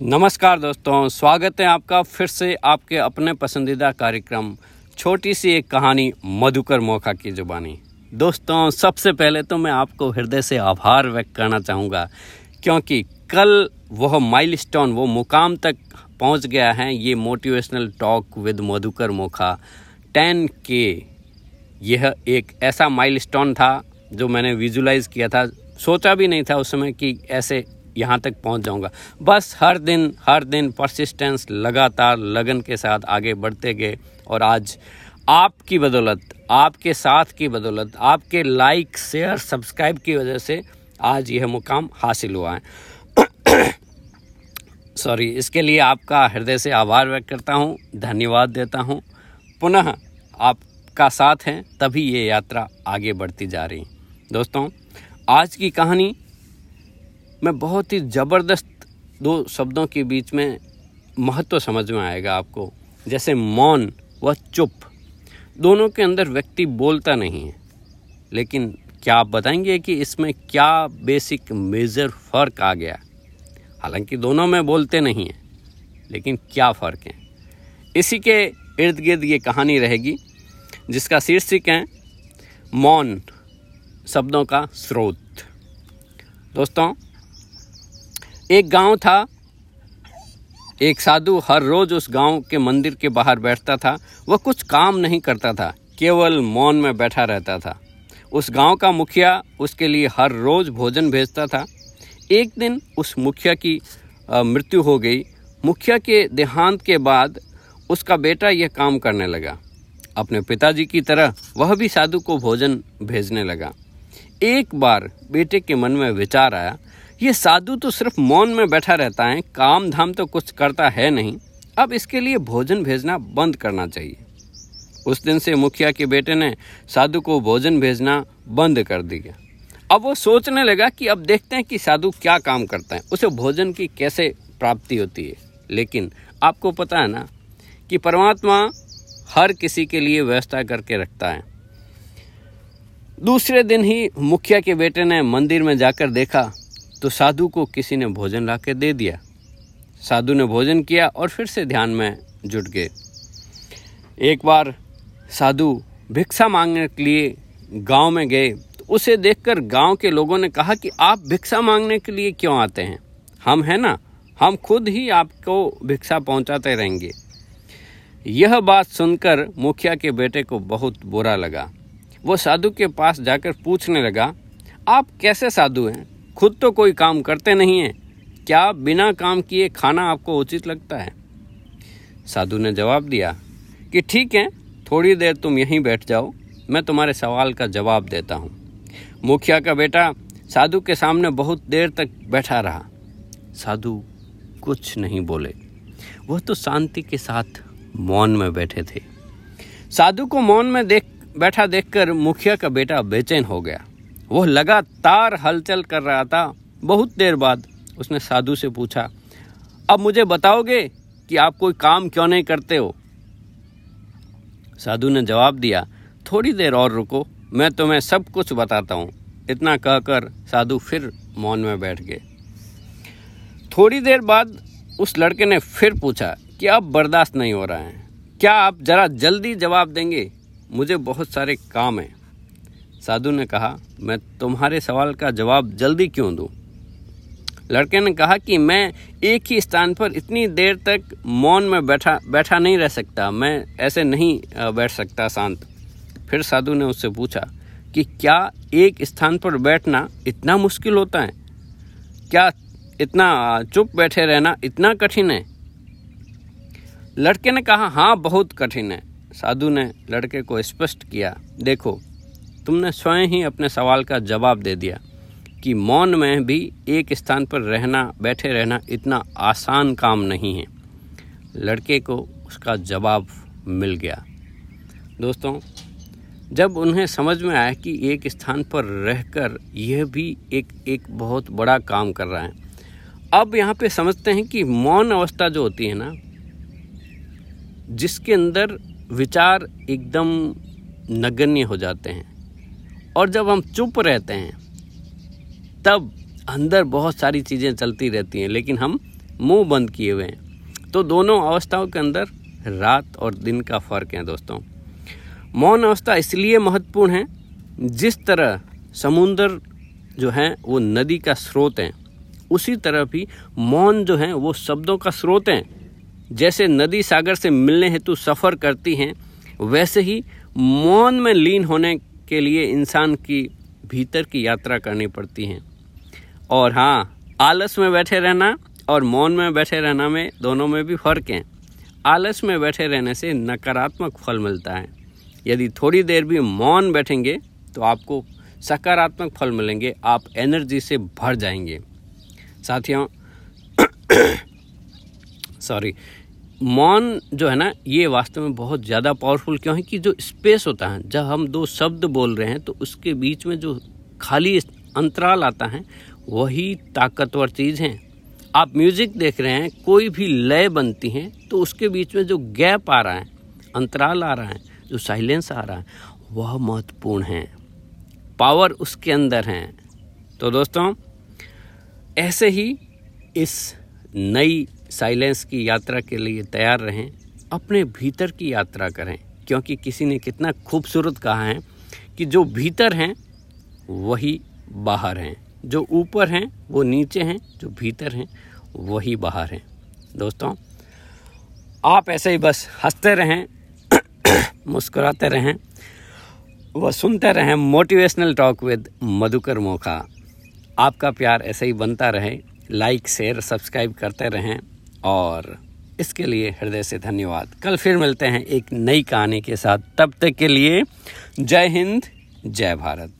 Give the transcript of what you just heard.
नमस्कार दोस्तों, स्वागत है आपका फिर से आपके अपने पसंदीदा कार्यक्रम, छोटी सी एक कहानी मधुकर मोखा की जुबानी। दोस्तों, सबसे पहले तो मैं आपको हृदय से आभार व्यक्त करना चाहूँगा, क्योंकि कल वह माइलस्टोन वो मुकाम तक पहुँच गया है ये motivational talk with Madhukar Mokha. Ten K, यह एक ऐसा माइलस्टोन था जो मैंने विजुलाइज किया था। सोचा भी नहीं था उस समय कि ऐसे यहाँ तक पहुँच जाऊँगा। बस हर दिन हर दिन परसिस्टेंस लगातार लगन के साथ आगे बढ़ते गए और आज आपकी बदौलत, आपके साथ की बदौलत, आपके लाइक शेयर सब्सक्राइब की वजह से आज यह मुकाम हासिल हुआ है। सॉरी इसके लिए आपका हृदय से आभार व्यक्त करता हूँ, धन्यवाद देता हूँ। पुनः आपका साथ है, तभी ये यात्रा आगे बढ़ती जा रही। दोस्तों, आज की कहानी में बहुत ही ज़बरदस्त दो शब्दों के बीच में महत्व समझ में आएगा आपको। जैसे मौन व चुप। दोनों के अंदर व्यक्ति बोलता नहीं है। लेकिन क्या आप बताएँगे कि इसमें क्या बेसिक मेजर फ़र्क आ गया? हालाँकि दोनों में बोलते नहीं हैं, लेकिन क्या फ़र्क है? इसी के इर्द गिर्द ये कहानी रहेगी, जिसका शीर्षक है, मौन शब्दों का स्रोत। दोस्तों एक गाँव था। एक साधु हर रोज उस गाँव के मंदिर के बाहर बैठता था। वह कुछ काम नहीं करता था, केवल मौन में बैठा रहता था। उस गाँव का मुखिया उसके लिए हर रोज भोजन भेजता था। एक दिन उस मुखिया की मृत्यु हो गई। मुखिया के देहांत के बाद उसका बेटा यह काम करने लगा। अपने पिताजी की तरह वह भी साधु को भोजन भेजने लगा। एक बार बेटे के मन में विचार आया ये साधु तो सिर्फ़ मौन में बैठा रहता है काम धाम तो कुछ करता है नहीं। अब इसके लिए भोजन भेजना बंद करना चाहिए। उस दिन से मुखिया के बेटे ने साधु को भोजन भेजना बंद कर दिया। अब वो सोचने लगा कि अब देखते हैं कि साधु क्या काम करता है, उसे भोजन की कैसे प्राप्ति होती है। लेकिन आपको पता है ना कि परमात्मा हर किसी के लिए व्यवस्था करके रखता है। दूसरे दिन ही मुखिया के बेटे ने मंदिर में जाकर देखा तो साधु को किसी ने भोजन ला के दे दिया। साधु ने भोजन किया और फिर से ध्यान में जुट गए। एक बार साधु भिक्षा मांगने के लिए गाँव में गए। तो उसे देखकर गाँव के लोगों ने कहा कि आप भिक्षा मांगने के लिए क्यों आते हैं? हम हैं ना? हम खुद ही आपको भिक्षा पहुंचाते रहेंगे। यह बात सुनकर मुखिया के बेटे को बहुत बुरा लगा। वो साधु के पास जाकर पूछने लगा, आप कैसे साधु हैं? खुद तो कोई काम करते नहीं हैं। क्या बिना काम किए खाना आपको उचित लगता है? साधु ने जवाब दिया कि ठीक है, थोड़ी देर तुम यहीं बैठ जाओ, मैं तुम्हारे सवाल का जवाब देता हूँ। मुखिया का बेटा साधु के सामने बहुत देर तक बैठा रहा। साधु कुछ नहीं बोले। वह तो शांति के साथ मौन में बैठे थे। साधु को मौन में देख, बैठा देखकर मुखिया का बेटा बेचैन हो गया। वह लगातार हलचल कर रहा था। बहुत देर बाद उसने साधु से पूछा, अब मुझे बताओगे कि आप कोई काम क्यों नहीं करते हो? साधु ने जवाब दिया, थोड़ी देर और रुको, मैं तुम्हें सब कुछ बताता हूँ। इतना कहकर साधु फिर मौन में बैठ गए। थोड़ी देर बाद उस लड़के ने फिर पूछा, कि अब बर्दाश्त नहीं हो रहा है? क्या आप जरा जल्दी जवाब देंगे? मुझे बहुत सारे काम हैं। साधु ने कहा, मैं तुम्हारे सवाल का जवाब जल्दी क्यों दूँ? लड़के ने कहा कि, मैं एक ही स्थान पर इतनी देर तक मौन में बैठा बैठा नहीं रह सकता। मैं ऐसे नहीं बैठ सकता शांत। फिर साधु ने उससे पूछा कि, क्या एक स्थान पर बैठना इतना मुश्किल होता है? क्या इतना चुप बैठे रहना इतना कठिन है? लड़के ने कहा हाँ बहुत कठिन है। साधु ने लड़के को स्पष्ट किया, देखो तुमने स्वयं ही अपने सवाल का जवाब दे दिया कि मौन में भी एक स्थान पर रहना, बैठे रहना इतना आसान काम नहीं है। लड़के को उसका जवाब मिल गया। दोस्तों, जब उन्हें समझ में आया कि एक स्थान पर रहकर यह भी एक एक बहुत बड़ा काम कर रहा है, अब यहाँ पे समझते हैं कि मौन अवस्था जो होती है ना, जिसके अंदर विचार एकदम नगण्य हो जाते हैं। और जब हम चुप रहते हैं, तब अंदर बहुत सारी चीज़ें चलती रहती हैं, लेकिन हम मुँह बंद किए हुए हैं। तो दोनों अवस्थाओं के अंदर रात और दिन का फ़र्क है दोस्तों। मौन अवस्था इसलिए महत्वपूर्ण है, जिस तरह समुन्द्र जो है, वो नदी का स्रोत है, उसी तरह भी मौन जो है, वो शब्दों का स्रोत है। जैसे नदी सागर से मिलने हेतु सफ़र करती हैं, वैसे ही मौन में लीन होने के लिए इंसान की भीतर की यात्रा करनी पड़ती है। और हाँ आलस में बैठे रहना और मौन में बैठे रहना में दोनों में भी फ़र्क है। आलस में बैठे रहने से नकारात्मक फल मिलता है। यदि थोड़ी देर भी मौन बैठेंगे तो आपको सकारात्मक फल मिलेंगे, आप एनर्जी से भर जाएँगे। साथियों, सॉरी मौन जो है ना, ये वास्तव में बहुत ज़्यादा पावरफुल क्यों है कि जो स्पेस होता है, जब हम दो शब्द बोल रहे हैं तो उसके बीच में जो खाली अंतराल आता है, वही ताकतवर चीज़ है। आप म्यूज़िक देख रहे हैं, कोई भी लय बनती हैं तो उसके बीच में जो गैप आ रहा है, अंतराल आ रहा है, जो साइलेंस आ रहा है, वह महत्वपूर्ण है। पावर उसके अंदर है। तो दोस्तों, ऐसे ही इस नई साइलेंस की यात्रा के लिए तैयार रहें, अपने भीतर की यात्रा करें, क्योंकि किसी ने कितना खूबसूरत कहा है कि जो भीतर हैं, वही बाहर हैं। जो ऊपर हैं, वो नीचे हैं, जो भीतर हैं, वही बाहर हैं। दोस्तों, आप ऐसे ही बस हँसते रहें, मुस्कुराते रहें, व सुनते रहें motivational talk with Madhukar Mokha. आपका प्यार ऐसे ही बनता रहे, लाइक, शेयर, सब्सक्राइब करते रहें। और इसके लिए हृदय से धन्यवाद। कल फिर मिलते हैं एक नई कहानी के साथ। तब तक के लिए जय हिंद, जय भारत।